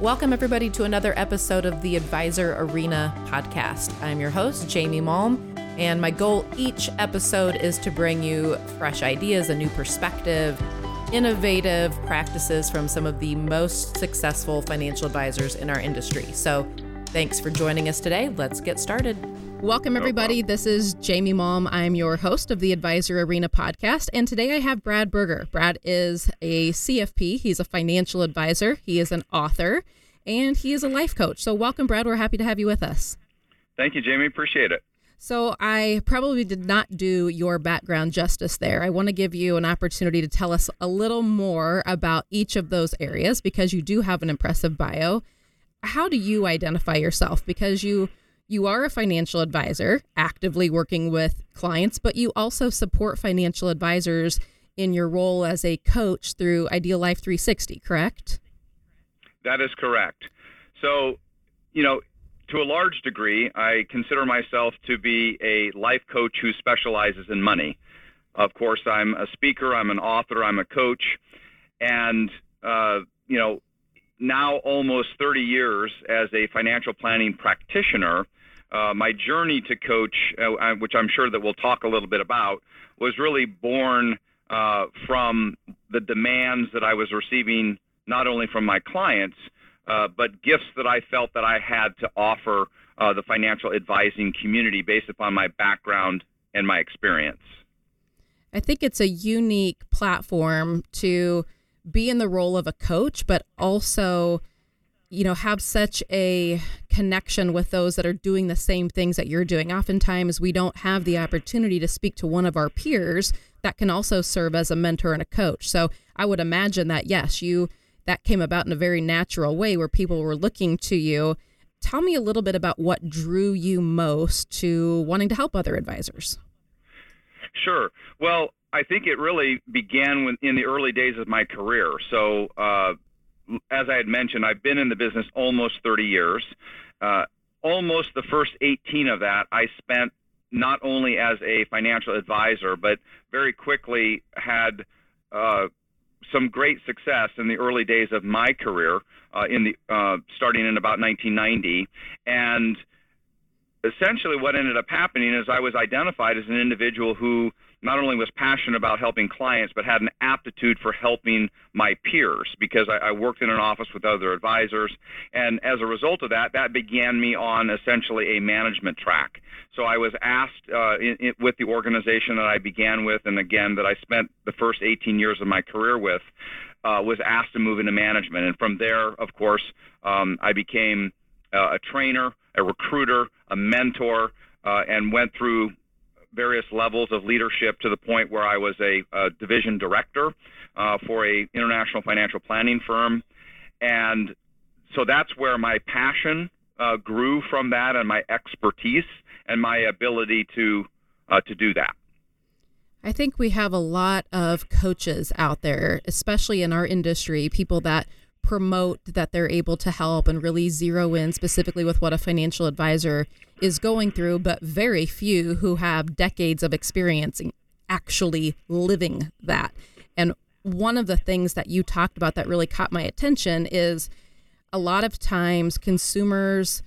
Welcome, everybody, to another episode of the Advisor Arena podcast. I'm your host, Jamie Malm, and my goal each episode is to bring you fresh ideas, a new perspective, innovative practices from some of the most successful financial advisors in our industry. So, thanks for joining us today. Let's get started. Welcome, everybody. This is Jamie Malm. I'm your host of the Advisor Arena podcast. And today I have Brad Berger. Brad is a CFP, he's a financial advisor, he is an author, and he is a life coach. So, welcome, Brad. We're happy to have you with us. Thank you, Jamie. Appreciate it. So, I probably did not do your background justice there. I want to give you an opportunity to tell us a little more about each of those areas because you do have an impressive bio. How do you identify yourself? Because you you are a financial advisor, actively working with clients, but you also support financial advisors in your role as a coach through Ideal Life 360, correct? That is correct. So, you know, to a large degree, I consider myself to be a life coach who specializes in money. Of course, I'm a speaker, I'm an author, I'm a coach, and, uh, you know, now almost 30 years as a financial planning practitioner, uh, my journey to coach, uh, uh, which I'm sure that we'll talk a little bit about, was really born uh, from the demands that I was receiving not only from my clients, uh, but gifts that I felt that I had to offer uh, the financial advising community based upon my background and my experience. I think it's a unique platform to be in the role of a coach, but also you know have such a connection with those that are doing the same things that you're doing. Oftentimes we don't have the opportunity to speak to one of our peers that can also serve as a mentor and a coach. So i would imagine that yes you that came about in a very natural way where people were looking to you. Tell me a little bit about what drew you most to wanting to help other advisors. Sure. Well I think it really began in the early days of my career. So, uh, as I had mentioned, I've been in the business almost 30 years. Uh, almost the first 18 of that I spent not only as a financial advisor, but very quickly had uh, some great success in the early days of my career, uh, in the uh, starting in about 1990, and essentially what ended up happening is I was identified as an individual who not only was passionate about helping clients, but had an aptitude for helping my peers because I, I worked in an office with other advisors. And as a result of that, that began me on essentially a management track. So I was asked uh, in, in, with the organization that I began with, and again, that I spent the first 18 years of my career with, uh, was asked to move into management. And from there, of course, um, I became uh, a trainer, a recruiter, a mentor, uh, and went through various levels of leadership to the point where I was a, a division director uh, for a international financial planning firm, and so that's where my passion uh, grew from that, and my expertise and my ability to uh, to do that. I think we have a lot of coaches out there, especially in our industry, people that promote that they're able to help and really zero in specifically with what a financial advisor is going through, but very few who have decades of experience actually living that. And one of the things that you talked about that really caught my attention is a lot of times consumers,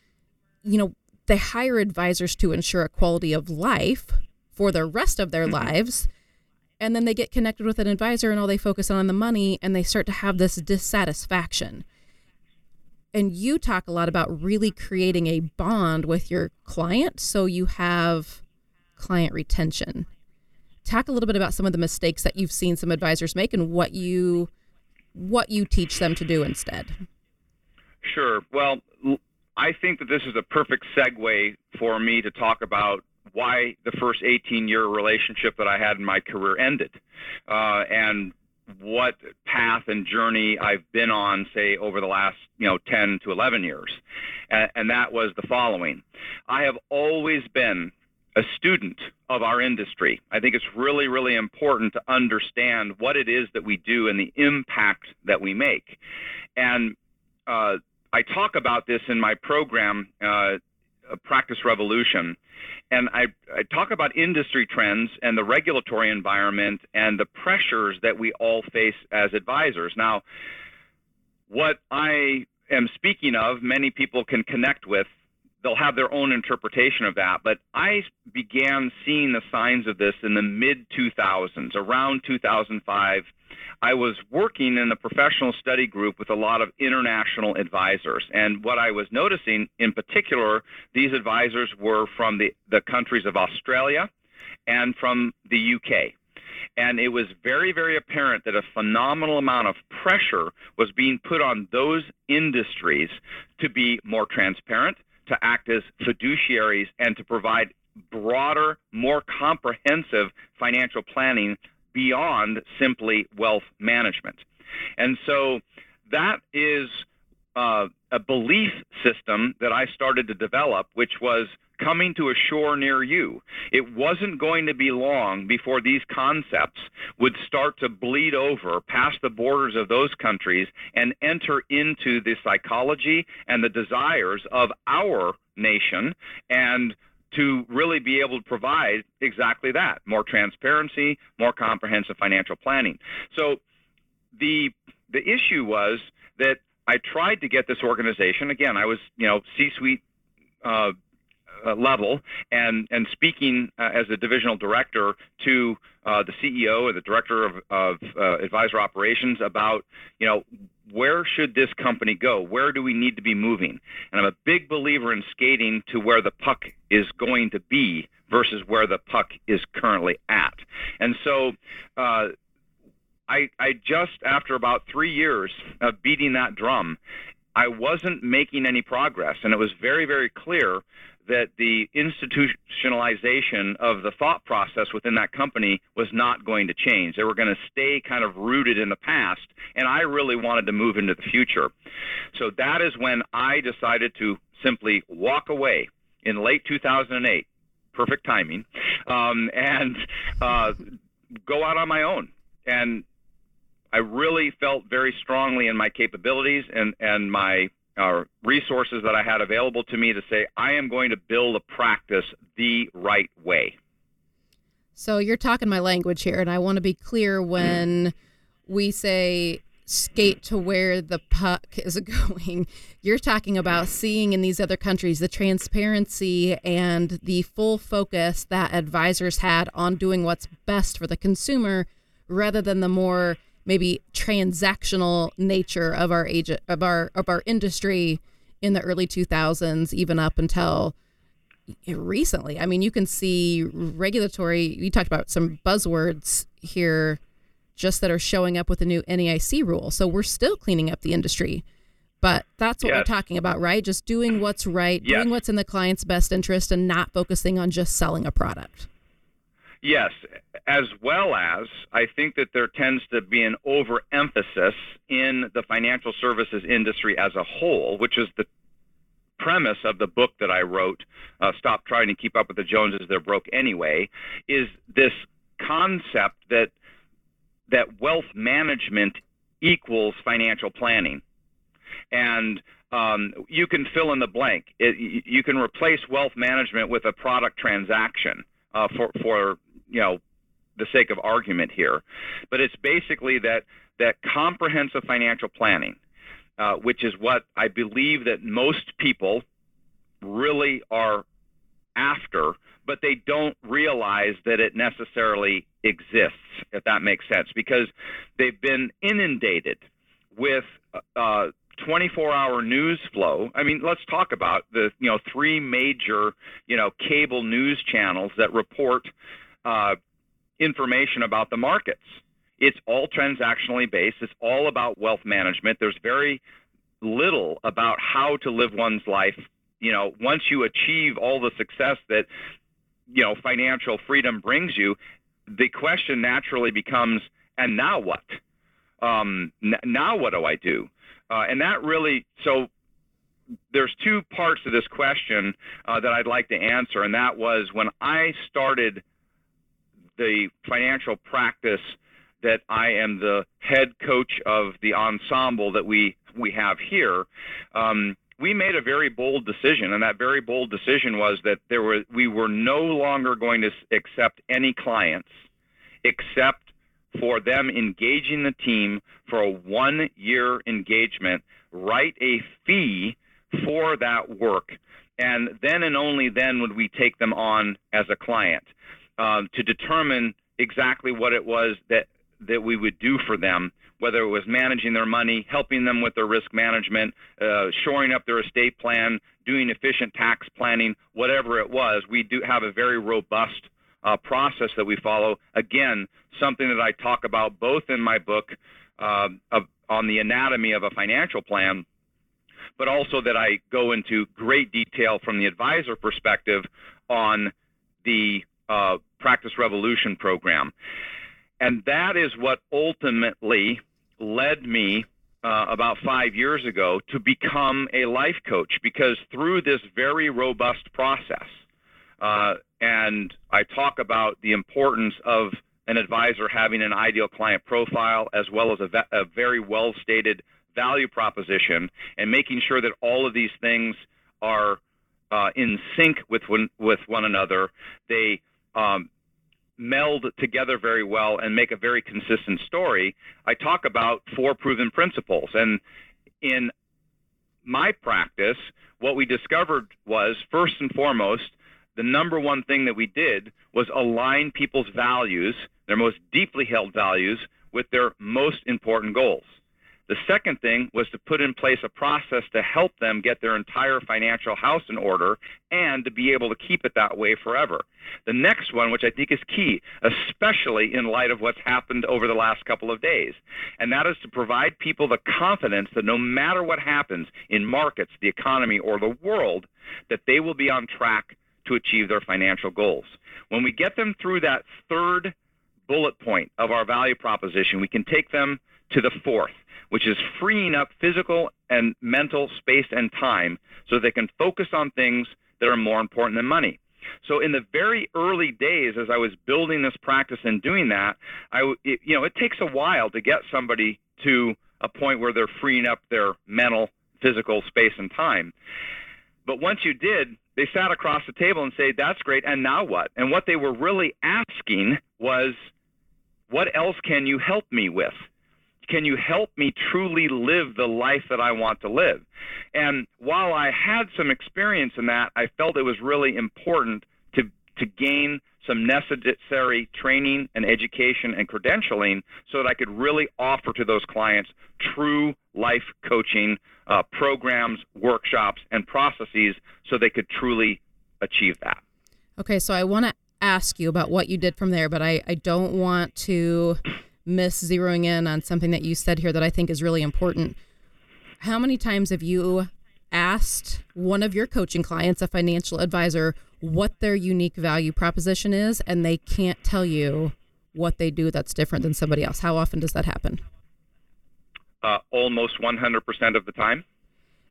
you know, they hire advisors to ensure a quality of life for the rest of their mm-hmm. lives and then they get connected with an advisor and all they focus on the money and they start to have this dissatisfaction. And you talk a lot about really creating a bond with your client so you have client retention. Talk a little bit about some of the mistakes that you've seen some advisors make and what you what you teach them to do instead. Sure. Well i think that this is a perfect segue for me to talk about why the first 18 year relationship that I had in my career ended, uh, and what path and journey I've been on, say, over the last you know 10 to 11 years, and, and that was the following: I have always been a student of our industry. I think it's really, really important to understand what it is that we do and the impact that we make. And uh, I talk about this in my program, uh, Practice Revolution. And I, I talk about industry trends and the regulatory environment and the pressures that we all face as advisors. Now, what I am speaking of, many people can connect with. They'll have their own interpretation of that, but I began seeing the signs of this in the mid 2000s, around 2005. I was working in a professional study group with a lot of international advisors. And what I was noticing in particular, these advisors were from the, the countries of Australia and from the UK. And it was very, very apparent that a phenomenal amount of pressure was being put on those industries to be more transparent, to act as fiduciaries, and to provide broader, more comprehensive financial planning beyond simply wealth management. And so that is uh, a belief system that I started to develop, which was coming to a shore near you. It wasn't going to be long before these concepts would start to bleed over past the borders of those countries and enter into the psychology and the desires of our nation and to really be able to provide exactly that more transparency, more comprehensive financial planning. So the the issue was that I tried to get this organization again. I was you know C-suite uh, uh, level and and speaking uh, as a divisional director to uh, the CEO and the director of, of uh, advisor operations about you know where should this company go? Where do we need to be moving? And I'm a big believer in skating to where the puck is going to be versus where the puck is currently at. And so. Uh, I, I just after about three years of beating that drum, I wasn't making any progress, and it was very, very clear that the institutionalization of the thought process within that company was not going to change. They were going to stay kind of rooted in the past, and I really wanted to move into the future. So that is when I decided to simply walk away in late 2008. Perfect timing, um, and uh, go out on my own. And I really felt very strongly in my capabilities and, and my uh, resources that I had available to me to say, I am going to build a practice the right way. So you're talking my language here, and I want to be clear when we say skate to where the puck is going. You're talking about seeing in these other countries the transparency and the full focus that advisors had on doing what's best for the consumer rather than the more maybe transactional nature of our agent of our of our industry in the early 2000s even up until recently. I mean you can see regulatory you talked about some buzzwords here just that are showing up with the new NEIC rule. So we're still cleaning up the industry. But that's what yes. we're talking about right? Just doing what's right yes. doing what's in the client's best interest and not focusing on just selling a product Yes, as well as I think that there tends to be an overemphasis in the financial services industry as a whole, which is the premise of the book that I wrote, uh, Stop Trying to Keep Up with the Joneses, They're Broke Anyway, is this concept that that wealth management equals financial planning. And um, you can fill in the blank. It, you can replace wealth management with a product transaction uh, for, for you know the sake of argument here, but it's basically that that comprehensive financial planning, uh, which is what I believe that most people really are after, but they don't realize that it necessarily exists, if that makes sense, because they've been inundated with uh, 24-hour news flow. I mean, let's talk about the you know three major you know cable news channels that report uh, information about the markets. It's all transactionally based. It's all about wealth management. There's very little about how to live one's life. You know, once you achieve all the success that you know financial freedom brings you, the question naturally becomes, and now what? Um, n- now what do I do? Uh, and that really so there's two parts to this question uh, that I'd like to answer, and that was when I started the financial practice that I am the head coach of the ensemble that we we have here. Um, we made a very bold decision, and that very bold decision was that there were we were no longer going to accept any clients except for them engaging the team for a one year engagement, write a fee for that work, and then and only then would we take them on as a client um, to determine exactly what it was that, that we would do for them whether it was managing their money, helping them with their risk management, uh, shoring up their estate plan, doing efficient tax planning, whatever it was. We do have a very robust uh, process that we follow. Again, something that I talk about both in my book uh, of, on the anatomy of a financial plan, but also that I go into great detail from the advisor perspective on the uh, Practice Revolution program. And that is what ultimately led me uh, about five years ago to become a life coach because through this very robust process, uh, and I talk about the importance of an advisor having an ideal client profile as well as a, ve- a very well stated value proposition and making sure that all of these things are uh, in sync with one, with one another. They um, meld together very well and make a very consistent story, I talk about four proven principles. And in my practice, what we discovered was first and foremost, the number one thing that we did was align people's values, their most deeply held values, with their most important goals. The second thing was to put in place a process to help them get their entire financial house in order and to be able to keep it that way forever. The next one, which I think is key, especially in light of what's happened over the last couple of days, and that is to provide people the confidence that no matter what happens in markets, the economy, or the world, that they will be on track to achieve their financial goals. When we get them through that third bullet point of our value proposition, we can take them to the fourth which is freeing up physical and mental space and time so they can focus on things that are more important than money. So in the very early days, as I was building this practice and doing that, I, it, you know, it takes a while to get somebody to a point where they're freeing up their mental, physical space and time. But once you did, they sat across the table and say, "That's great, and now what?" And what they were really asking was, "What else can you help me with?" Can you help me truly live the life that I want to live? And while I had some experience in that, I felt it was really important to to gain some necessary training and education and credentialing so that I could really offer to those clients true life coaching uh, programs, workshops, and processes so they could truly achieve that. Okay, so I want to ask you about what you did from there, but I, I don't want to miss zeroing in on something that you said here that I think is really important. How many times have you asked one of your coaching clients, a financial advisor, what their unique value proposition is, and they can't tell you what they do that's different than somebody else? How often does that happen? Uh, almost 100% of the time.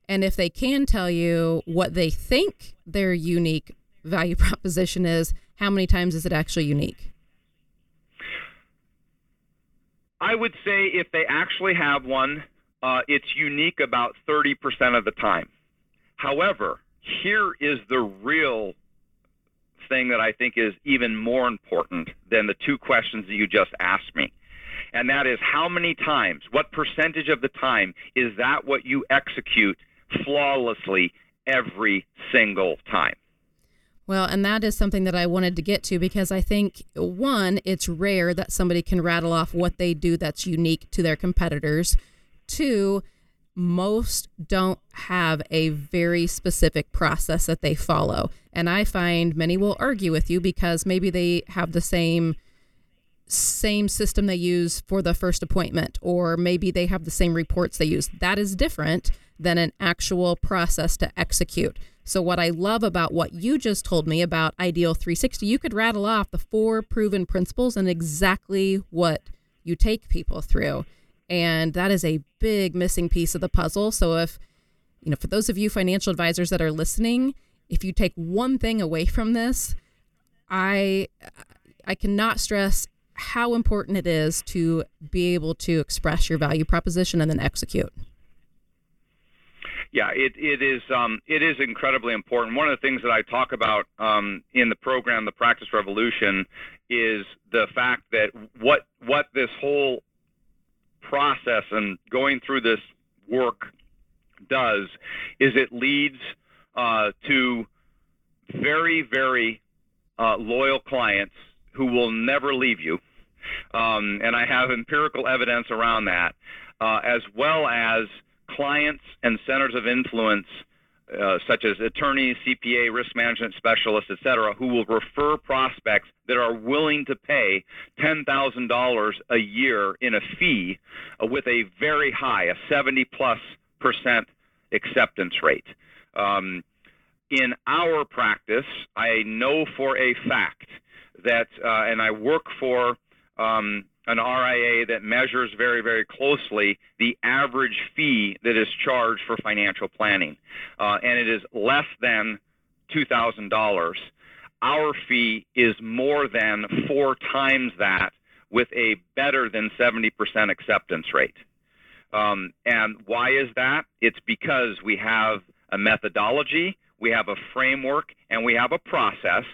And if they can tell you what they think their unique value proposition is, how many times is it actually unique? I would say if they actually have one, uh, it's unique about 30% of the time. However, here is the real thing that I think is even more important than the two questions that you just asked me. And that is how many times, what percentage of the time is that what you execute flawlessly every single time? Well, and that is something that I wanted to get to because I think, one, it's rare that somebody can rattle off what they do that's unique to their competitors. Two, most don't have a very specific process that they follow. And I find many will argue with you because maybe they have the same same system they use for the first appointment or maybe they have the same reports they use. That is different than an actual process to execute. So, what I love about what you just told me about Ideal 360, you could rattle off the four proven principles and exactly what you take people through. And that is a big missing piece of the puzzle. So, if, you know, for those of you financial advisors that are listening, if you take one thing away from this, I I cannot stress how important it is to be able to express your value proposition and then execute. Yeah, it, it is um, it is incredibly important. One of the things that I talk about um, in the program, the Practice Revolution, is the fact that what what this whole process and going through this work does is it leads uh, to very very uh, loyal clients who will never leave you, um, and I have empirical evidence around that, uh, as well as clients and centers of influence, uh, such as attorneys, CPA, risk management specialists, et cetera, who will refer prospects that are willing to pay $10,000 a year in a fee uh, with a very high, a 70 plus percent acceptance rate. Um, in our practice, I know for a fact that, uh, and I work for um, an RIA that measures very, very closely the average fee that is charged for financial planning, uh, and it is less than $2,000. Our fee is more than four times that with a better than 70% acceptance rate. Um, and why is that? It's because we have a methodology, we have a framework, and we have a process,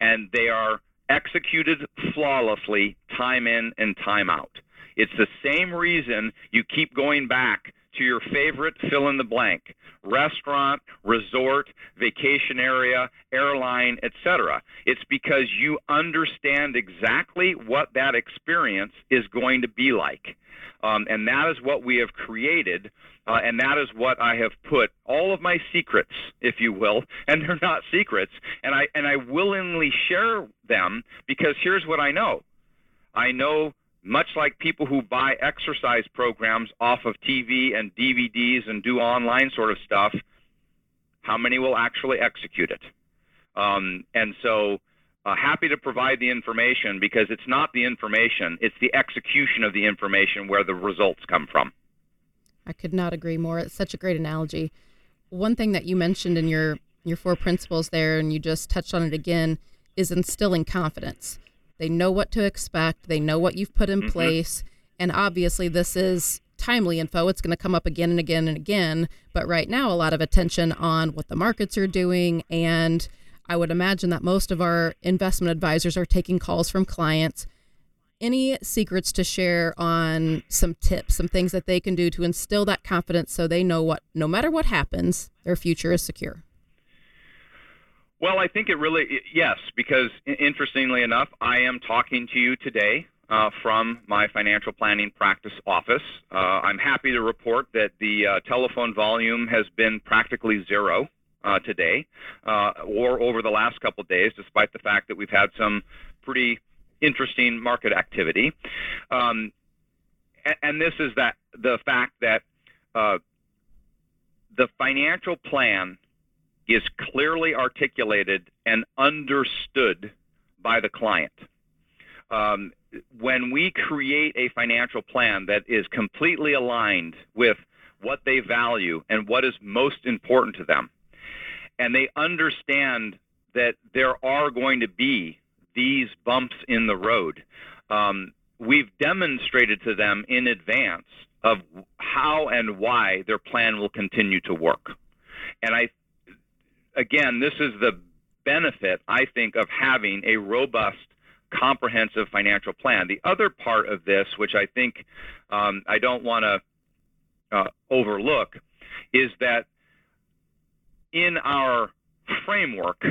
and they are executed flawlessly time in and time out. It's the same reason you keep going back to your favorite fill in the blank restaurant, resort, vacation area, airline, etc. It's because you understand exactly what that experience is going to be like. Um, and that is what we have created uh, and that is what I have put all of my secrets, if you will, and they're not secrets, and I and I willingly share them because here's what I know. I know much like people who buy exercise programs off of TV and DVDs and do online sort of stuff, how many will actually execute it? Um, and so, uh, happy to provide the information because it's not the information, it's the execution of the information where the results come from. I could not agree more. It's such a great analogy. One thing that you mentioned in your your four principles there, and you just touched on it again, is instilling confidence. They know what to expect. They know what you've put in mm-hmm. place, and obviously this is timely info. It's going to come up again and again and again. But right now, a lot of attention on what the markets are doing, and I would imagine that most of our investment advisors are taking calls from clients any secrets to share on some tips, some things that they can do to instill that confidence so they know what, no matter what happens, their future is secure? Well, I think it really, yes, because interestingly enough, I am talking to you today uh, from my financial planning practice office. Uh, I'm happy to report that the uh, telephone volume has been practically zero. Uh, today, uh, or over the last couple days, despite the fact that we've had some pretty interesting market activity. Um, and, and, this is that the fact that uh, the financial plan is clearly articulated and understood by the client. Um, when we create a financial plan that is completely aligned with what they value and what is most important to them, and they understand that there are going to be these bumps in the road. Um, we've demonstrated to them in advance of how and why their plan will continue to work. And I, again, this is the benefit, I think, of having a robust, comprehensive financial plan. The other part of this, which I think um, I don't want to uh, overlook, is that in our framework,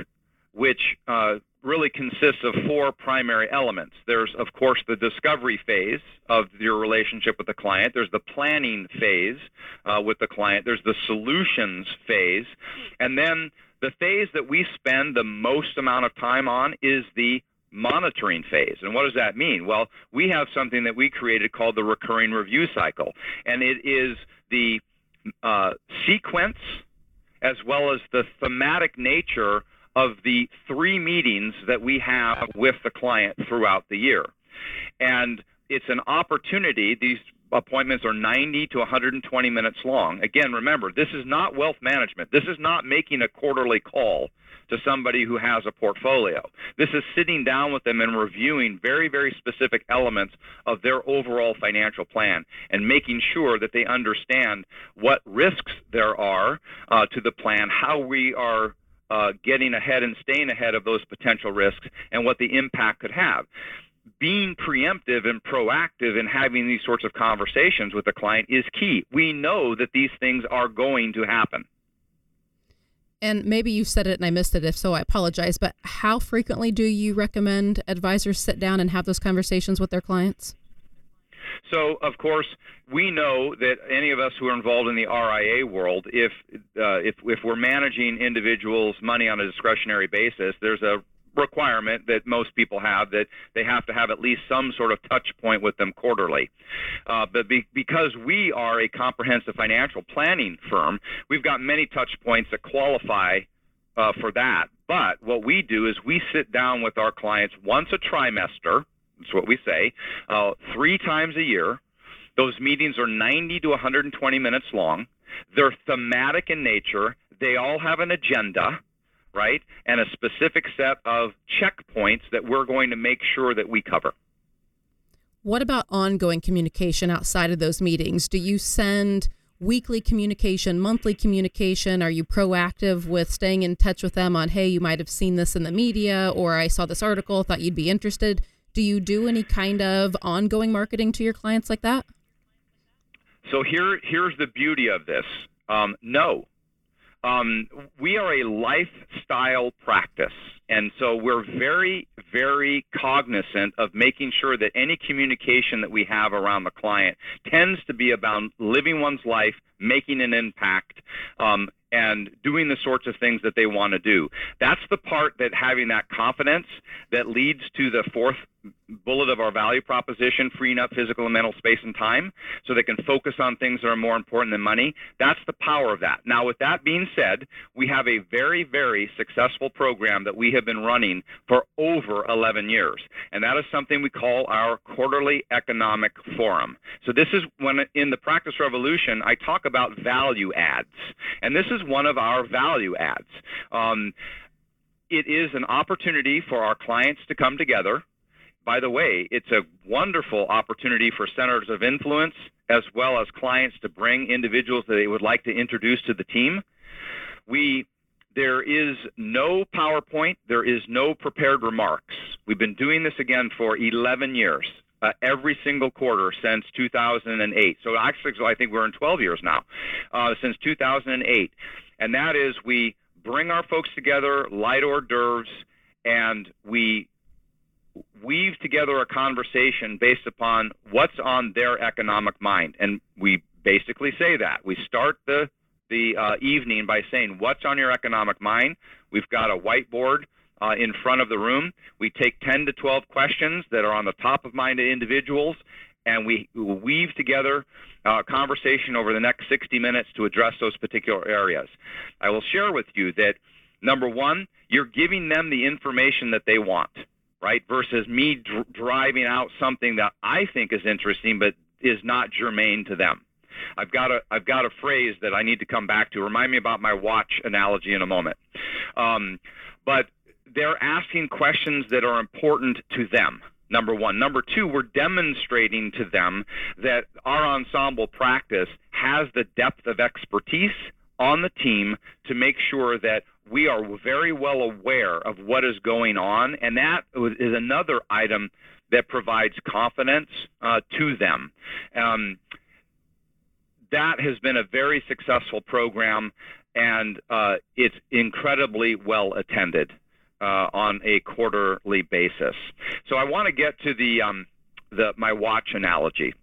which uh, really consists of four primary elements. There's, of course, the discovery phase of your relationship with the client. There's the planning phase uh, with the client. There's the solutions phase. And then the phase that we spend the most amount of time on is the monitoring phase. And what does that mean? Well, we have something that we created called the recurring review cycle. And it is the uh, sequence as well as the thematic nature of the three meetings that we have with the client throughout the year. And it's an opportunity, these appointments are 90 to 120 minutes long. Again, remember, this is not wealth management. This is not making a quarterly call to somebody who has a portfolio. This is sitting down with them and reviewing very, very specific elements of their overall financial plan and making sure that they understand what risks there are uh, to the plan, how we are uh, getting ahead and staying ahead of those potential risks, and what the impact could have being preemptive and proactive in having these sorts of conversations with the client is key. We know that these things are going to happen. And maybe you said it and I missed it. If so, I apologize. But how frequently do you recommend advisors sit down and have those conversations with their clients? So, of course, we know that any of us who are involved in the RIA world, if uh, if if we're managing individuals' money on a discretionary basis, there's a requirement that most people have that they have to have at least some sort of touch point with them quarterly. Uh, but be, because we are a comprehensive financial planning firm, we've got many touch points that qualify uh, for that. But what we do is we sit down with our clients once a trimester. That's what we say, uh, three times a year. Those meetings are 90 to 120 minutes long. They're thematic in nature. They all have an agenda right? And a specific set of checkpoints that we're going to make sure that we cover. What about ongoing communication outside of those meetings? Do you send weekly communication, monthly communication? Are you proactive with staying in touch with them on, hey, you might have seen this in the media, or I saw this article, thought you'd be interested? Do you do any kind of ongoing marketing to your clients like that? So here, here's the beauty of this. Um, no, um, we are a lifestyle practice. And so we're very, very cognizant of making sure that any communication that we have around the client tends to be about living one's life, making an impact, um, and doing the sorts of things that they want to do. That's the part that having that confidence that leads to the fourth bullet of our value proposition, freeing up physical and mental space and time so they can focus on things that are more important than money. That's the power of that. Now, with that being said, we have a very, very successful program that we have been running for over 11 years, and that is something we call our quarterly economic forum. So, this is when in the practice revolution, I talk about value adds, and this is one of our value adds. Um, it is an opportunity for our clients to come together by the way, it's a wonderful opportunity for centers of influence as well as clients to bring individuals that they would like to introduce to the team. We there is no PowerPoint, there is no prepared remarks. We've been doing this again for 11 years. Uh, every single quarter since 2008. So actually, I think we're in 12 years now, uh, since 2008. And that is we bring our folks together, light hors d'oeuvres, and we weave together a conversation based upon what's on their economic mind. And we basically say that. We start the the uh, evening by saying, "What's on your economic mind?" We've got a whiteboard uh, in front of the room. We take 10 to 12 questions that are on the top of mind of individuals, and we weave together a conversation over the next 60 minutes to address those particular areas. I will share with you that number one, you're giving them the information that they want right? Versus me dr- driving out something that I think is interesting but is not germane to them. I've got a I've got a phrase that I need to come back to. Remind me about my watch analogy in a moment. Um, but they're asking questions that are important to them. Number one. Number two, we're demonstrating to them that our ensemble practice has the depth of expertise on the team to make sure that we are very well aware of what is going on, and that is another item that provides confidence uh, to them. Um, that has been a very successful program, and uh, it's incredibly well attended uh, on a quarterly basis. So I want to get to the, um, the my watch analogy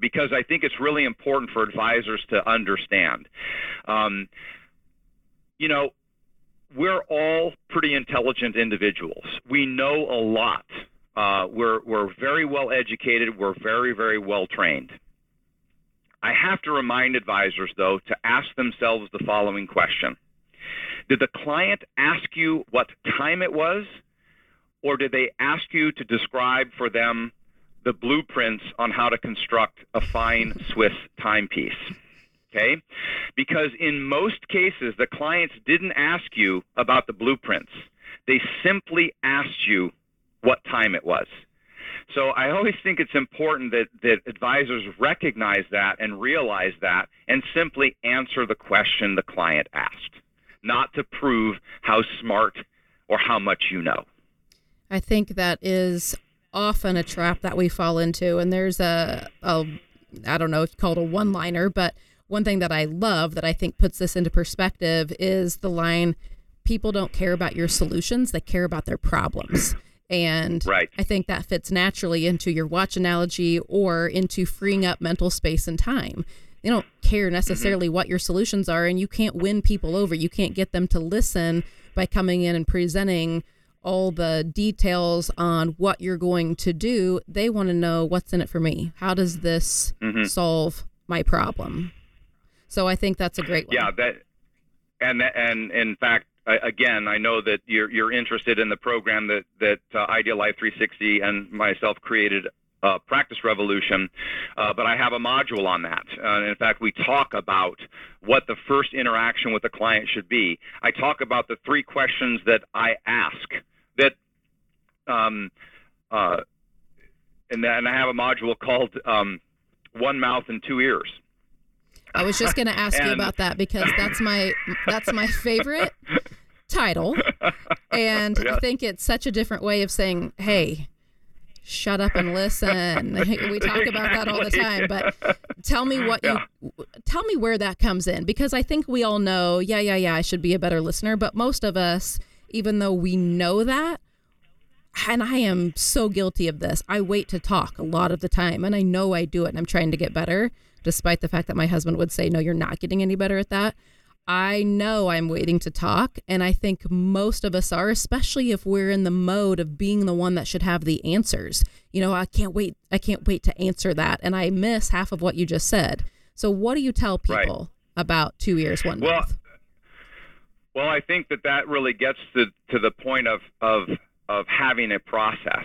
because I think it's really important for advisors to understand. Um, you know, we're all pretty intelligent individuals. We know a lot. Uh, we're, we're very well educated. We're very, very well trained. I have to remind advisors, though, to ask themselves the following question Did the client ask you what time it was, or did they ask you to describe for them the blueprints on how to construct a fine Swiss timepiece? Okay? Because in most cases, the clients didn't ask you about the blueprints. They simply asked you what time it was. So I always think it's important that, that advisors recognize that and realize that and simply answer the question the client asked, not to prove how smart or how much you know. I think that is often a trap that we fall into. And there's a, a I don't know, it's called a one liner, but one thing that I love that I think puts this into perspective is the line people don't care about your solutions, they care about their problems. And right. I think that fits naturally into your watch analogy or into freeing up mental space and time. They don't care mm-hmm. necessarily mm-hmm. what your solutions are, and you can't win people over. You can't get them to listen by coming in and presenting all the details on what you're going to do. They want to know what's in it for me. How does this mm-hmm. solve my problem? So I think that's a great one. Yeah, that and and in fact, again, I know that you're you're interested in the program that that uh, Ideal Life 360 and myself created. Uh, Practice Revolution, uh, but I have a module on that. Uh, in fact, we talk about what the first interaction with the client should be. I talk about the three questions that I ask that, um, uh, and then I have a module called um, One Mouth and Two Ears. I was just going to ask and, you about that because that's my that's my favorite title. And yeah. I think it's such a different way of saying, hey, shut up and listen. we talk about that all the time, but tell me what yeah. you tell me where that comes in because I think we all know, yeah, yeah, yeah, I should be a better listener, but most of us even though we know that and I am so guilty of this. I wait to talk a lot of the time and I know I do it and I'm trying to get better despite the fact that my husband would say no you're not getting any better at that. I know I'm waiting to talk, and I think most of us are, especially if we're in the mode of being the one that should have the answers. You know, I can't wait. I can't wait to answer that, and I miss half of what you just said. So, what do you tell people right. about two ears, one well, mouth? Well, I think that that really gets to to the point of of of having a process,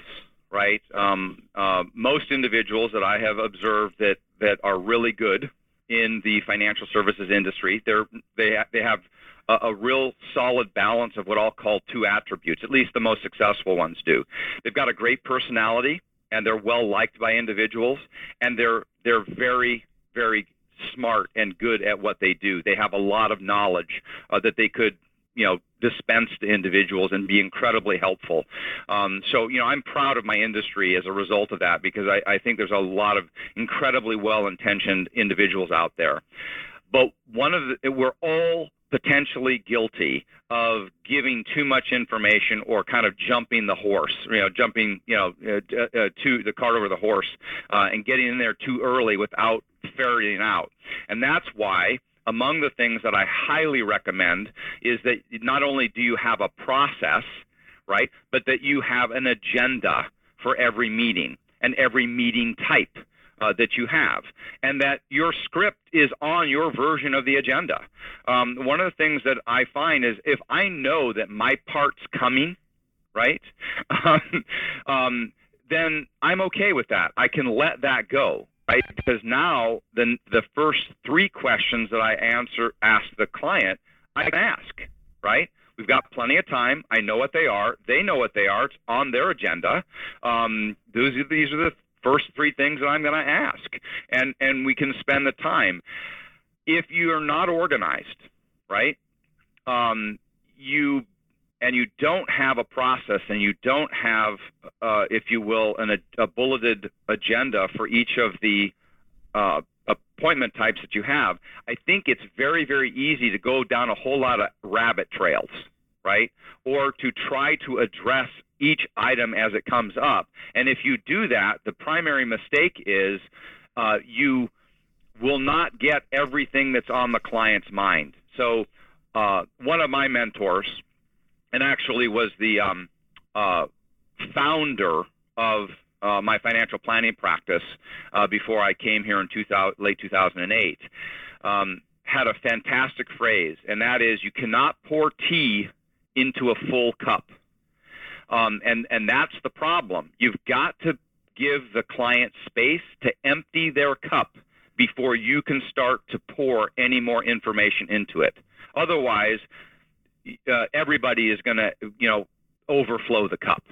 right? Um, uh, most individuals that I have observed that that are really good in the financial services industry. They're they they have a, a, real solid balance of what I'll call two attributes. At least the most successful ones do. They've got a great personality and they're well liked by individuals and they're they're very very smart and good at what they do. They have a lot of knowledge uh, that they could you know dispense to individuals and be incredibly helpful. Um, so you know I'm proud of my industry as a result of that because I, I think there's a lot of incredibly well-intentioned individuals out there. But one of the, we're all potentially guilty of giving too much information or kind of jumping the horse, you know, jumping, you know, uh, uh, to the cart over the horse uh, and getting in there too early without ferreting out. And that's why among the things that I highly recommend is that not only do you have a process, right, but that you have an agenda for every meeting and every meeting type. Uh, that you have, and that your script is on your version of the agenda. Um, one of the things that I find is if I know that my part's coming, right, um, then I'm okay with that. I can let that go right? Because now the the first three questions that I answer ask the client, I can ask, right? We've got plenty of time. I know what they are. They know what they are. It's on their agenda. Um, those these are the first three things that I'm going to ask, and and we can spend the time. If you are not organized, right? Um, you and you don't have a process and you don't have, uh, if you will, an, a, bulleted agenda for each of the uh, appointment types that you have, I think it's very, very easy to go down a whole lot of rabbit trails, right? Or to try to address each item as it comes up. And if you do that, the primary mistake is uh, you will not get everything that's on the client's mind. So, uh, one of my mentors, and actually was the um, uh, founder of uh, my financial planning practice uh, before I came here in 2000, late 2008, um, had a fantastic phrase, and that is, "You cannot pour tea into a full cup," um, and and that's the problem. You've got to give the client space to empty their cup before you can start to pour any more information into it. Otherwise, uh, everybody is going to, you know, overflow the cup.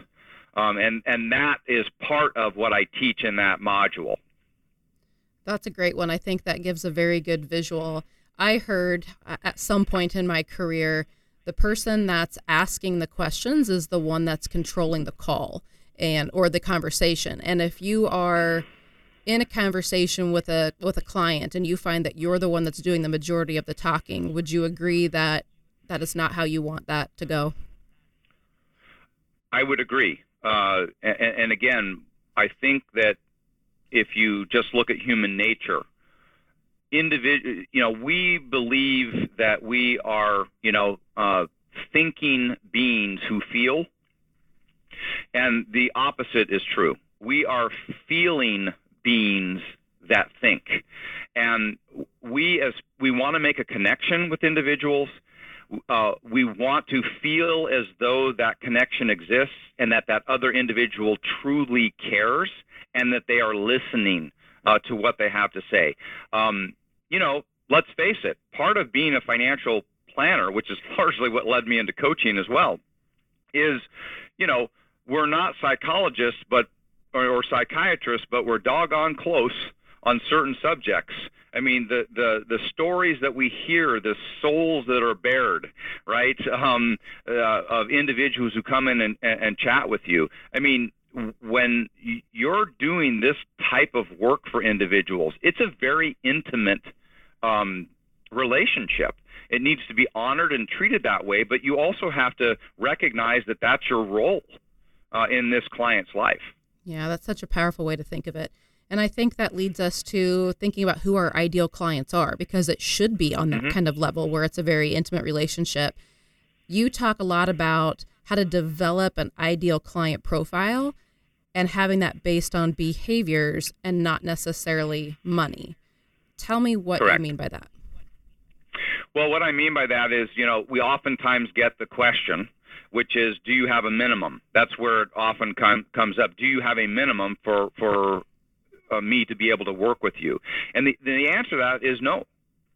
Um, and, and that is part of what I teach in that module. That's a great one. I think that gives a very good visual. I heard uh, at some point in my career, the person that's asking the questions is the one that's controlling the call and or the conversation. And if you are in a conversation with a with a client and you find that you're the one that's doing the majority of the talking, would you agree that that is not how you want that to go? I would agree. Uh, and, and again, I think that if you just look at human nature, individual, you know, we believe that we are, you know, uh, thinking beings who feel, and the opposite is true. We are feeling beings that think, and we as we want to make a connection with individuals. Uh, we want to feel as though that connection exists and that that other individual truly cares and that they are listening uh, to what they have to say. Um, you know, let's face it, part of being a financial planner, which is largely what led me into coaching as well, is, you know, we're not psychologists, but or, or psychiatrists, but we're doggone close on certain subjects. I mean, the, the, the stories that we hear, the souls that are bared, right, um, uh, of individuals who come in and, and, chat with you. I mean, when you're doing this type of work for individuals, it's a very intimate um, relationship. It needs to be honored and treated that way, but you also have to recognize that that's your role uh, in this client's life. Yeah, that's such a powerful way to think of it. And I think that leads us to thinking about who our ideal clients are because it should be on that mm-hmm. kind of level where it's a very intimate relationship. You talk a lot about how to develop an ideal client profile and having that based on behaviors and not necessarily money. Tell me what Correct. you mean by that. Well, what I mean by that is, you know, we oftentimes get the question, which is, do you have a minimum? That's where it often com- comes up. Do you have a minimum for for uh, me to be able to work with you? And the the answer to that is no.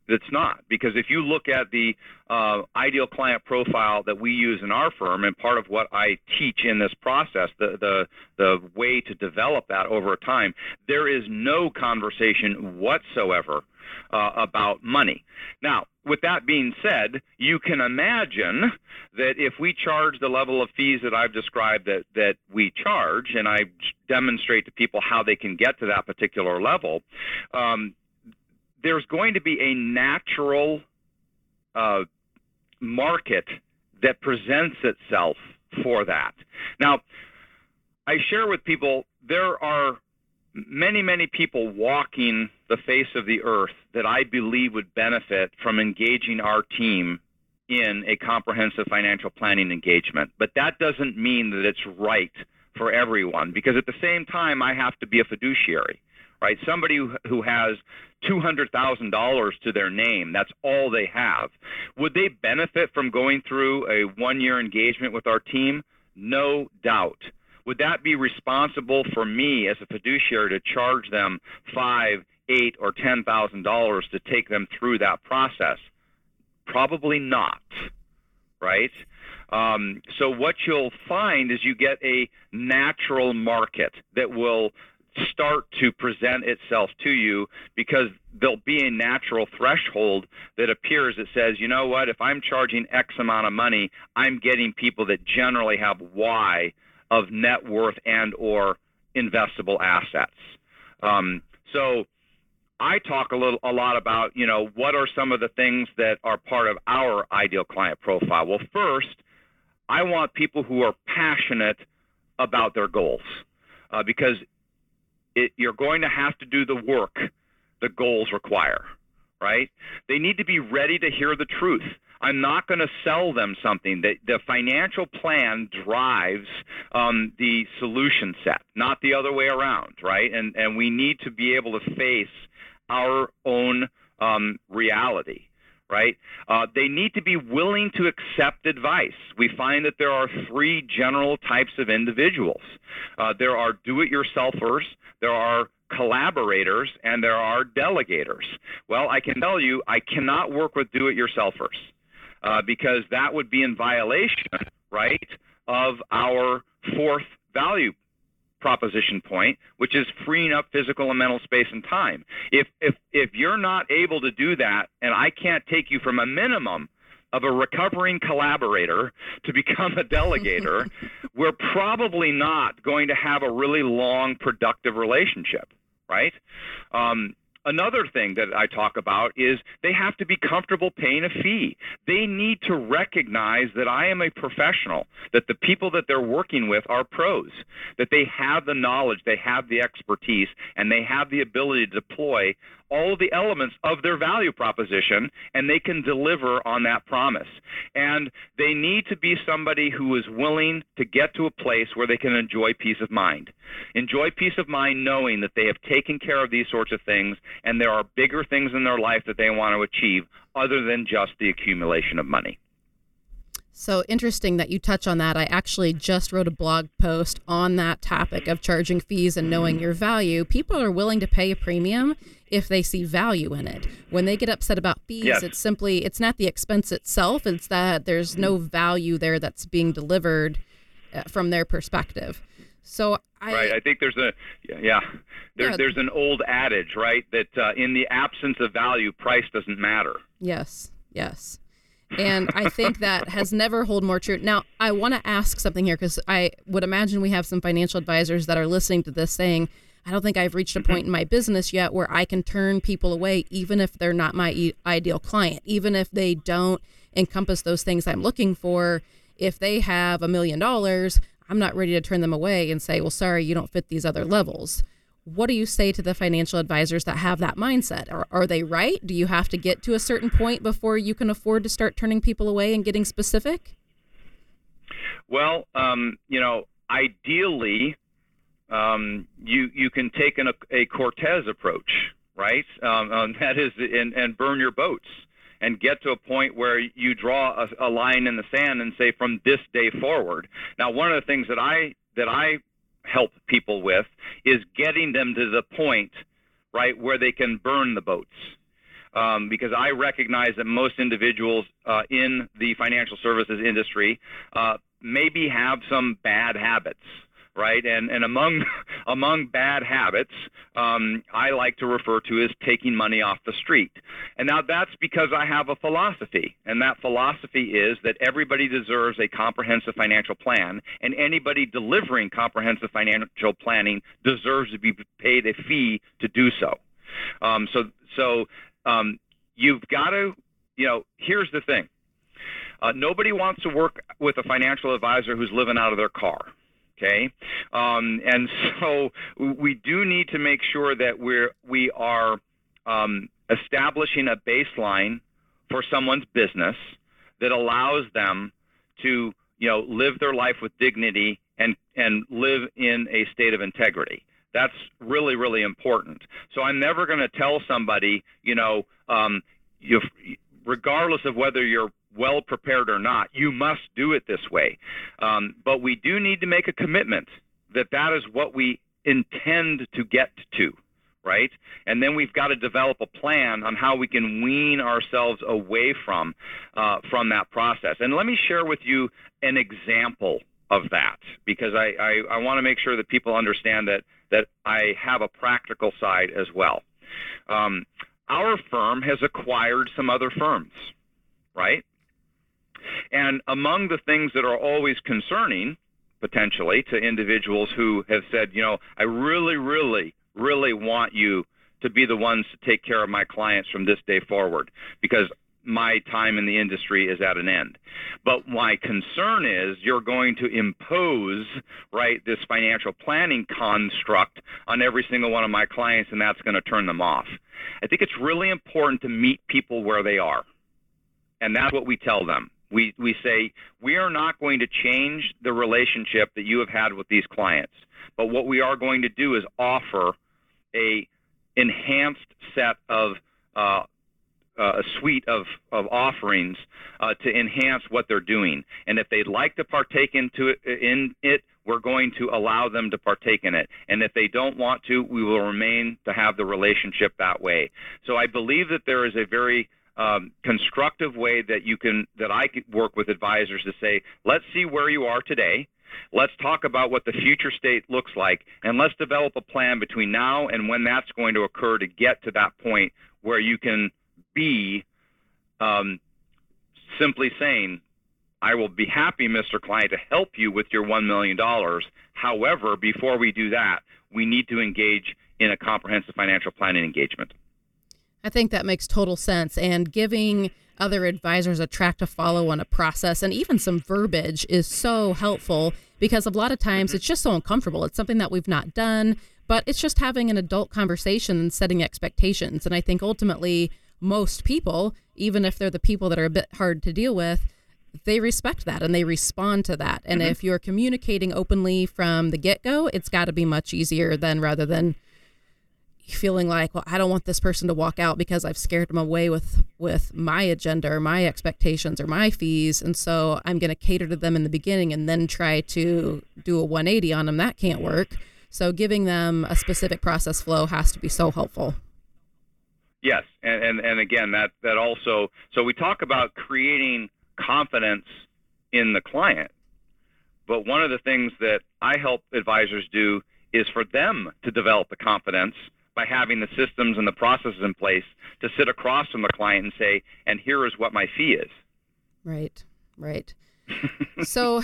It's not because if you look at the uh, ideal client profile that we use in our firm, and part of what I teach in this process, the the the way to develop that over time, there is no conversation whatsoever uh, about money. Now, with that being said, you can imagine that if we charge the level of fees that I've described that, that we charge, and I demonstrate to people how they can get to that particular level, um, there's going to be a natural uh, market that presents itself for that. Now, I share with people there are many, many people walking the face of the earth that I believe would benefit from engaging our team in a comprehensive financial planning engagement. But that doesn't mean that it's right for everyone because at the same time, I have to be a fiduciary right? Somebody who, has $200,000 to their name, that's all they have. Would they benefit from going through a one year engagement with our team? No doubt. Would that be responsible for me as a fiduciary to charge them five, eight, or ten thousand dollars to take them through that process? Probably not, right? Um, so what you'll find is you get a natural market that will start to present itself to you because there'll be a natural threshold that appears that says, you know what, if I'm charging X amount of money, I'm getting people that generally have Y of net worth and or investable assets. Um, so I talk a little a lot about, you know, what are some of the things that are part of our ideal client profile? Well, first, I want people who are passionate about their goals. Uh, because it, you're going to have to do the work the goals require, right? They need to be ready to hear the truth. I'm not going to sell them something. that the financial plan drives um, the solution set, not the other way around, right? And and we need to be able to face our own um, reality right? Uh, they need to be willing to accept advice. We find that there are three general types of individuals. Uh, there are do-it-yourselfers, there are collaborators and there are delegators. Well, I can tell you, I cannot work with do-it-yourselfers uh, because that would be in violation, right, of our fourth value proposition point, which is freeing up physical and mental space and time. If if if you're not able to do that, and I can't take you from a minimum of a recovering collaborator to become a delegator, we're probably not going to have a really long, productive relationship, right? Um, Another thing that I talk about is they have to be comfortable paying a fee. They need to recognize that I am a professional, that the people that they're working with are pros, that they have the knowledge, they have the expertise, and they have the ability to deploy all the elements of their value proposition and they can deliver on that promise. And they need to be somebody who is willing to get to a place where they can enjoy peace of mind. Enjoy peace of mind knowing that they have taken care of these sorts of things and there are bigger things in their life that they want to achieve other than just the accumulation of money. So interesting that you touch on that. I actually just wrote a blog post on that topic of charging fees and knowing your value. People are willing to pay a premium if they see value in it. When they get upset about fees, yes. it's simply it's not the expense itself, it's that there's no value there that's being delivered uh, from their perspective. So I, right, I think there's a yeah, there's yeah. there's an old adage, right, that uh, in the absence of value, price doesn't matter. Yes, yes and I think that has never hold more true. Now, I want to ask something here because I would imagine we have some financial advisors that are listening to this saying, I don't think I've reached a mm-hmm. point in my business yet where I can turn people away, even if they're not my ideal client, even if they don't encompass those things I'm looking for. If they have a million dollars, I'm not ready to turn them away and say, well, sorry, you don't fit these other levels what do you say to the financial advisors that have that mindset? Are, are they right? Do you have to get to a certain point before you can afford to start turning people away and getting specific? Well, um, you know, ideally, um, you you can take an, a Cortez approach, right? Um, um, that is, and, and burn your boats and get to a point where you draw a, a line in the sand and say, from this day forward. Now, one of the things that I that I help people with is getting them to the point, right, where they can burn the boats. Um, because I recognize that most individuals uh, in the financial services industry uh, maybe have some bad habits, right? And and among among bad habits, um, I like to refer to as taking money off the street. And now that's because I have a philosophy, and that philosophy is that everybody deserves a comprehensive financial plan, and anybody delivering comprehensive financial planning deserves to be paid a fee to do so. Um, so so um, you've got to, you know, here's the thing. Uh, nobody wants to work with a financial advisor who's living out of their car Okay, um, and so we do need to make sure that we're we are um, establishing a baseline for someone's business that allows them to you know live their life with dignity and and live in a state of integrity. That's really really important. So I'm never going to tell somebody you know um, you regardless of whether you're well prepared or not, you must do it this way. Um, but we do need to make a commitment that that is what we intend to get to, right? And then we've got to develop a plan on how we can wean ourselves away from uh, from that process. And let me share with you an example of that because I, I, I want to make sure that people understand that that I have a practical side as well. Um, our firm has acquired some other firms, right? And among the things that are always concerning, potentially, to individuals who have said, you know, I really, really, really want you to be the ones to take care of my clients from this day forward because my time in the industry is at an end. But my concern is you're going to impose, right, this financial planning construct on every single one of my clients, and that's going to turn them off. I think it's really important to meet people where they are. And that's what we tell them. We, we say, we are not going to change the relationship that you have had with these clients. But what we are going to do is offer a enhanced set of uh, uh, a suite of, of offerings uh, to enhance what they're doing. And if they'd like to partake into it, in it, we're going to allow them to partake in it. And if they don't want to, we will remain to have the relationship that way. So I believe that there is a very um, constructive way that you can that I work with advisors to say, let's see where you are today. Let's talk about what the future state looks like, and let's develop a plan between now and when that's going to occur to get to that point where you can be um, simply saying, I will be happy, Mr. Client, to help you with your $1 million. However, before we do that, we need to engage in a comprehensive financial planning engagement. I think that makes total sense. And giving other advisors a track to follow on a process and even some verbiage is so helpful because a lot of times mm-hmm. it's just so uncomfortable. It's something that we've not done, but it's just having an adult conversation and setting expectations. And I think ultimately, most people, even if they're the people that are a bit hard to deal with, they respect that and they respond to that. And mm-hmm. if you're communicating openly from the get go, it's got to be much easier than rather than feeling like, well, I don't want this person to walk out because I've scared them away with with my agenda or my expectations or my fees, and so I'm going to cater to them in the beginning and then try to do a 180 on them. That can't work. So giving them a specific process flow has to be so helpful. Yes, and, and and again that that also so we talk about creating confidence in the client, but one of the things that I help advisors do is for them to develop the confidence by having the systems and the processes in place to sit across from the client and say, and here is what my fee is. Right, right. so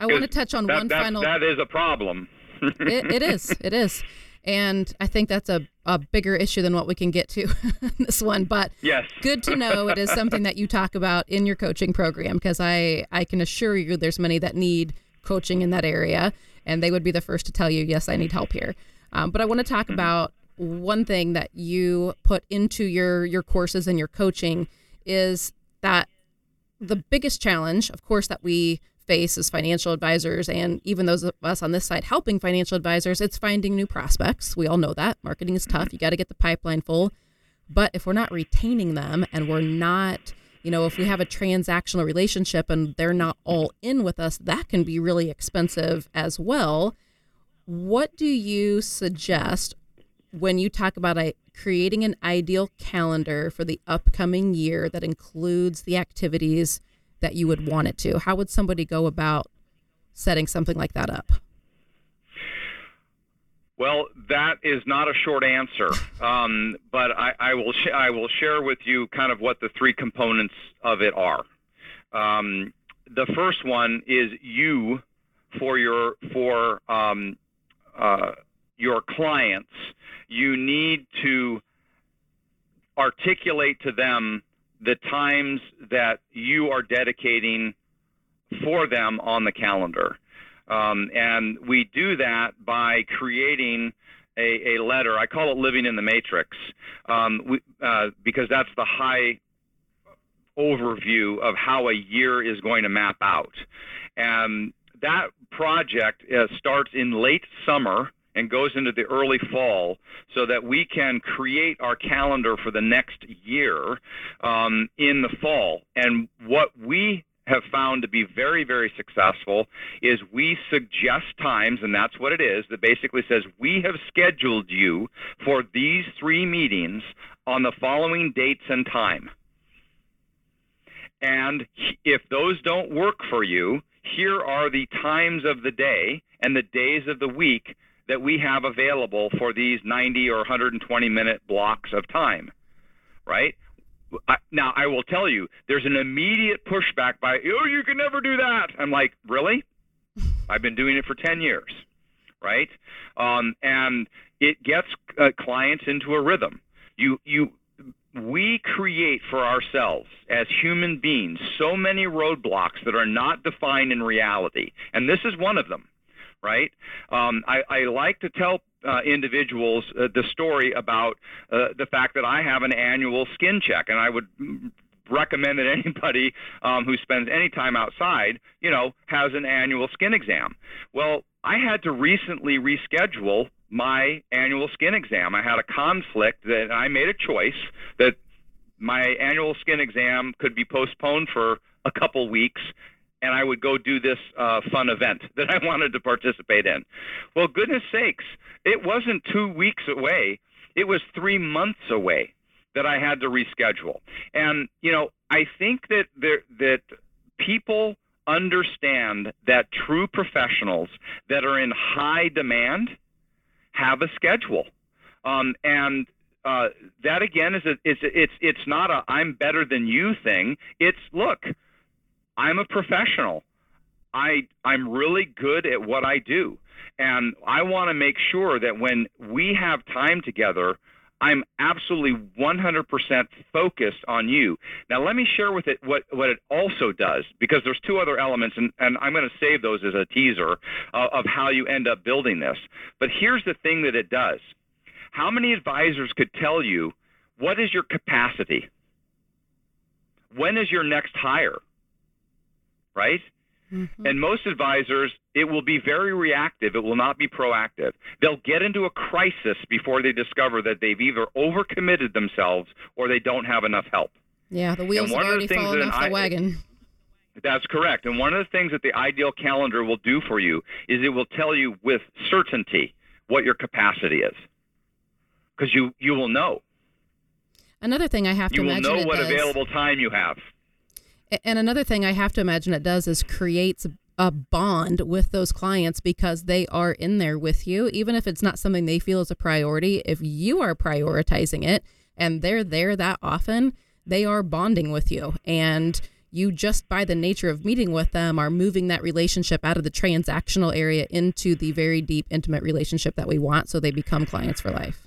I want to touch on that, one that, final. That is a problem. it, it is. It is. And I think that's a, a bigger issue than what we can get to in this one. But yes. good to know it is something that you talk about in your coaching program because I, I can assure you there's many that need coaching in that area and they would be the first to tell you, yes, I need help here. Um, but I want to talk mm-hmm. about one thing that you put into your your courses and your coaching is that the biggest challenge, of course, that we face as financial advisors and even those of us on this side helping financial advisors, it's finding new prospects. We all know that. Marketing is tough. You got to get the pipeline full. But if we're not retaining them and we're not, you know, if we have a transactional relationship and they're not all in with us, that can be really expensive as well. What do you suggest when you talk about a, creating an ideal calendar for the upcoming year that includes the activities that you would want it to, how would somebody go about setting something like that up? Well, that is not a short answer, um, but I, I will sh- I will share with you kind of what the three components of it are. Um, the first one is you for your for um, uh, your clients, you need to articulate to them the times that you are dedicating for them on the calendar. Um, and we do that by creating a, a, letter. I call it living in the matrix um, we, uh, because that's the high overview of how a year is going to map out. And that project uh, starts in late summer and goes into the early fall so that we can create our calendar for the next year um, in the fall. And what we have found to be very, very successful is we suggest times, and that's what it is, that basically says we have scheduled you for these three meetings on the following dates and time. And if those don't work for you, here are the times of the day and the days of the week that we have available for these 90 or 120 minute blocks of time, right? I, now, I will tell you, there's an immediate pushback by, oh, you can never do that. I'm like, really? I've been doing it for 10 years, right? Um, and it gets uh, clients into a rhythm. You, you, we create for ourselves as human beings so many roadblocks that are not defined in reality, and this is one of them right? Um, I, I like to tell uh, individuals uh, the story about uh, the fact that I have an annual skin check, and I would recommend that anybody um, who spends any time outside, you know, has an annual skin exam. Well, I had to recently reschedule my annual skin exam. I had a conflict that I made a choice that my annual skin exam could be postponed for a couple weeks and I would go do this uh, fun event that I wanted to participate in. Well, goodness sakes, it wasn't two weeks away, it was three months away that I had to reschedule. And, you know, I think that there, that people understand that true professionals that are in high demand have a schedule. Um, and uh, that again is a, it's it's it's not a I'm better than you thing. It's look, I'm a professional. I I'm really good at what I do, and I want to make sure that when we have time together, I'm absolutely 100% focused on you. Now, let me share with it what, what it also does, because there's two other elements, and, and I'm going to save those as a teaser uh, of how you end up building this. But here's the thing that it does how many advisors could tell you what is your capacity? When is your next hire? Right? Mm-hmm. And most advisors, it will be very reactive. It will not be proactive. They'll get into a crisis before they discover that they've either overcommitted themselves or they don't have enough help. Yeah, the wheels have already fallen off the wagon. That's correct. And one of the things that the ideal calendar will do for you is it will tell you with certainty what your capacity is because you you will know. Another thing I have to you will know what does, available time you have. And another thing I have to imagine it does is creates a bond with those clients because they are in there with you, even if it's not something they feel is a priority. If you are prioritizing it and they're there that often, they are bonding with you. And you just by the nature of meeting with them are moving that relationship out of the transactional area into the very deep intimate relationship that we want so they become clients for life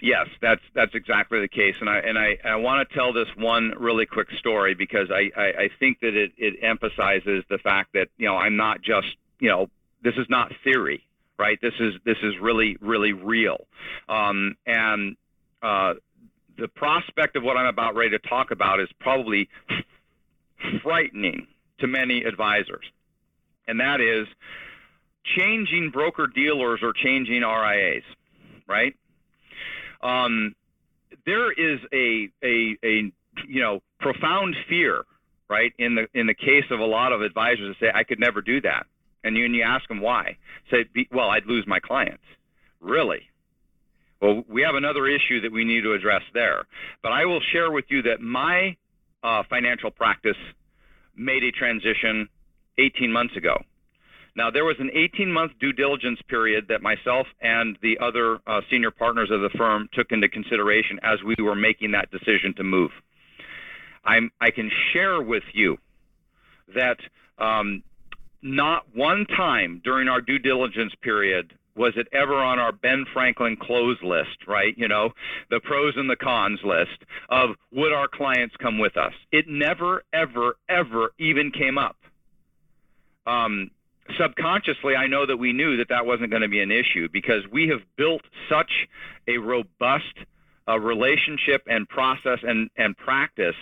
Yes, that's that's exactly the case, and I and I, I want to tell this one really quick story because I, I, I think that it, it emphasizes the fact that you know I'm not just you know this is not theory, right? This is this is really really real, um, and uh, the prospect of what I'm about ready to talk about is probably frightening to many advisors, and that is changing broker dealers or changing RIAs, right? Um, there is a, a, a, you know, profound fear, right, in the, in the case of a lot of advisors that say, I could never do that. And you, and you ask them why. Say, well, I'd lose my clients. Really? Well, we have another issue that we need to address there. But I will share with you that my uh, financial practice made a transition 18 months ago. Now, there was an 18 month due diligence period that myself and the other uh, senior partners of the firm took into consideration as we were making that decision to move. I'm, I can share with you that um, not one time during our due diligence period was it ever on our Ben Franklin close list, right? You know, the pros and the cons list of would our clients come with us? It never, ever, ever even came up. Um, subconsciously, I know that we knew that that wasn't going to be an issue because we have built such a robust uh, relationship and process and, and practice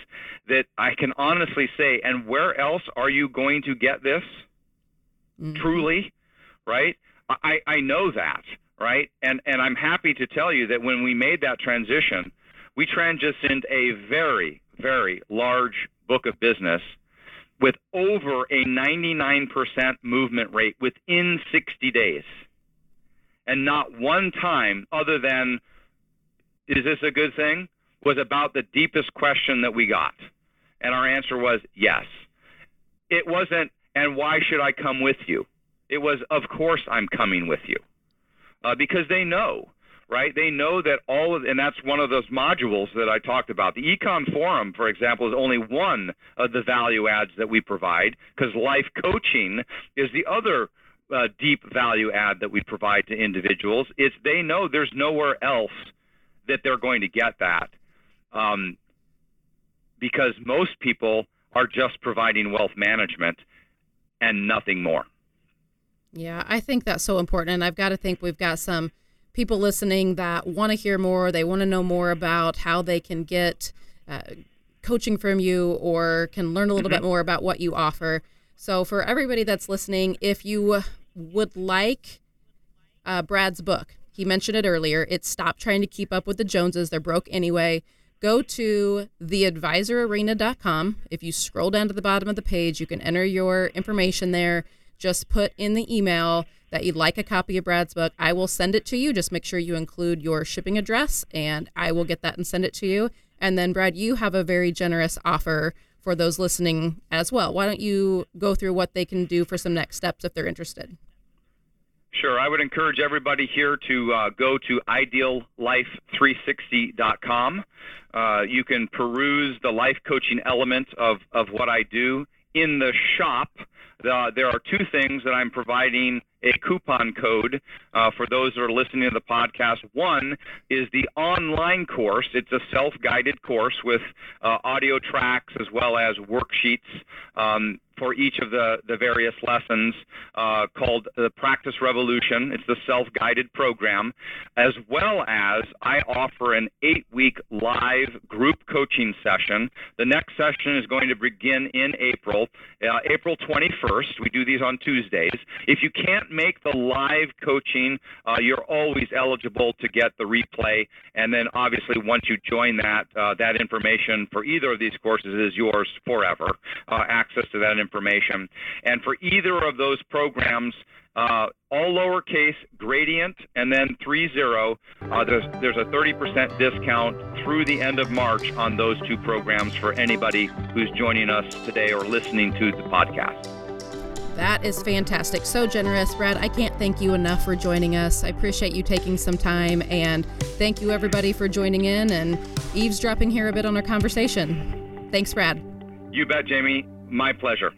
that I can honestly say, and where else are you going to get this? Mm-hmm. Truly, right? I, I know that, right? And, and I'm happy to tell you that when we made that transition, we transitioned a very, very large book of business with over a 99% movement rate within 60 days. And not one time, other than, is this a good thing? was about the deepest question that we got. And our answer was yes. It wasn't, and why should I come with you? It was, of course I'm coming with you. Uh, because they know right? They know that all of, and that's one of those modules that I talked about. The Econ Forum, for example, is only one of the value adds that we provide because life coaching is the other uh, deep value add that we provide to individuals. It's they know there's nowhere else that they're going to get that um, because most people are just providing wealth management and nothing more. Yeah, I think that's so important. And I've got to think we've got some people listening that want to hear more, they want to know more about how they can get uh, coaching from you or can learn a little mm-hmm. bit more about what you offer. So, for everybody that's listening, if you would like uh, Brad's book, he mentioned it earlier. It's Stop Trying to Keep Up with the Joneses. They're broke anyway. go to theadvisorarena.com. If you scroll down to the bottom of the page, you can enter your information there. Just put in the email that you'd like a copy of Brad's book. I will send it to you. Just make sure you include your shipping address and I will get that and send it to you. And then, Brad, you have a very generous offer for those listening as well. Why don't you go through what they can do for some next steps if they're interested? Sure. I would encourage everybody here to uh, go to ideallife360.com. Uh, you can peruse the life coaching element of, of what I do. In the shop, uh, there are two things that I'm providing a coupon code uh, for those that are listening to the podcast. One is the online course. It's a self-guided course with uh, audio tracks as well as worksheets um, for each of the, the various lessons uh, called the Practice Revolution. It's the self-guided program, as well as I offer an eight-week live group coaching session. The next session is going to begin in April, uh, April 21st. We do these on Tuesdays. If you can't make the live coaching, uh, you're always eligible to get the replay. And then obviously once you join that, uh, that information for either of these courses is yours forever, uh, access to that information. And for either of those programs, uh, all lowercase gradient and then 30 uh, there's, there's a 30% discount through the end of march on those two programs for anybody who's joining us today or listening to the podcast that is fantastic. So generous, Brad. I can't thank you enough for joining us. I appreciate you taking some time, and thank you, everybody, for joining in and eavesdropping here a bit on our conversation. Thanks, Brad. You bet, Jamie. My pleasure.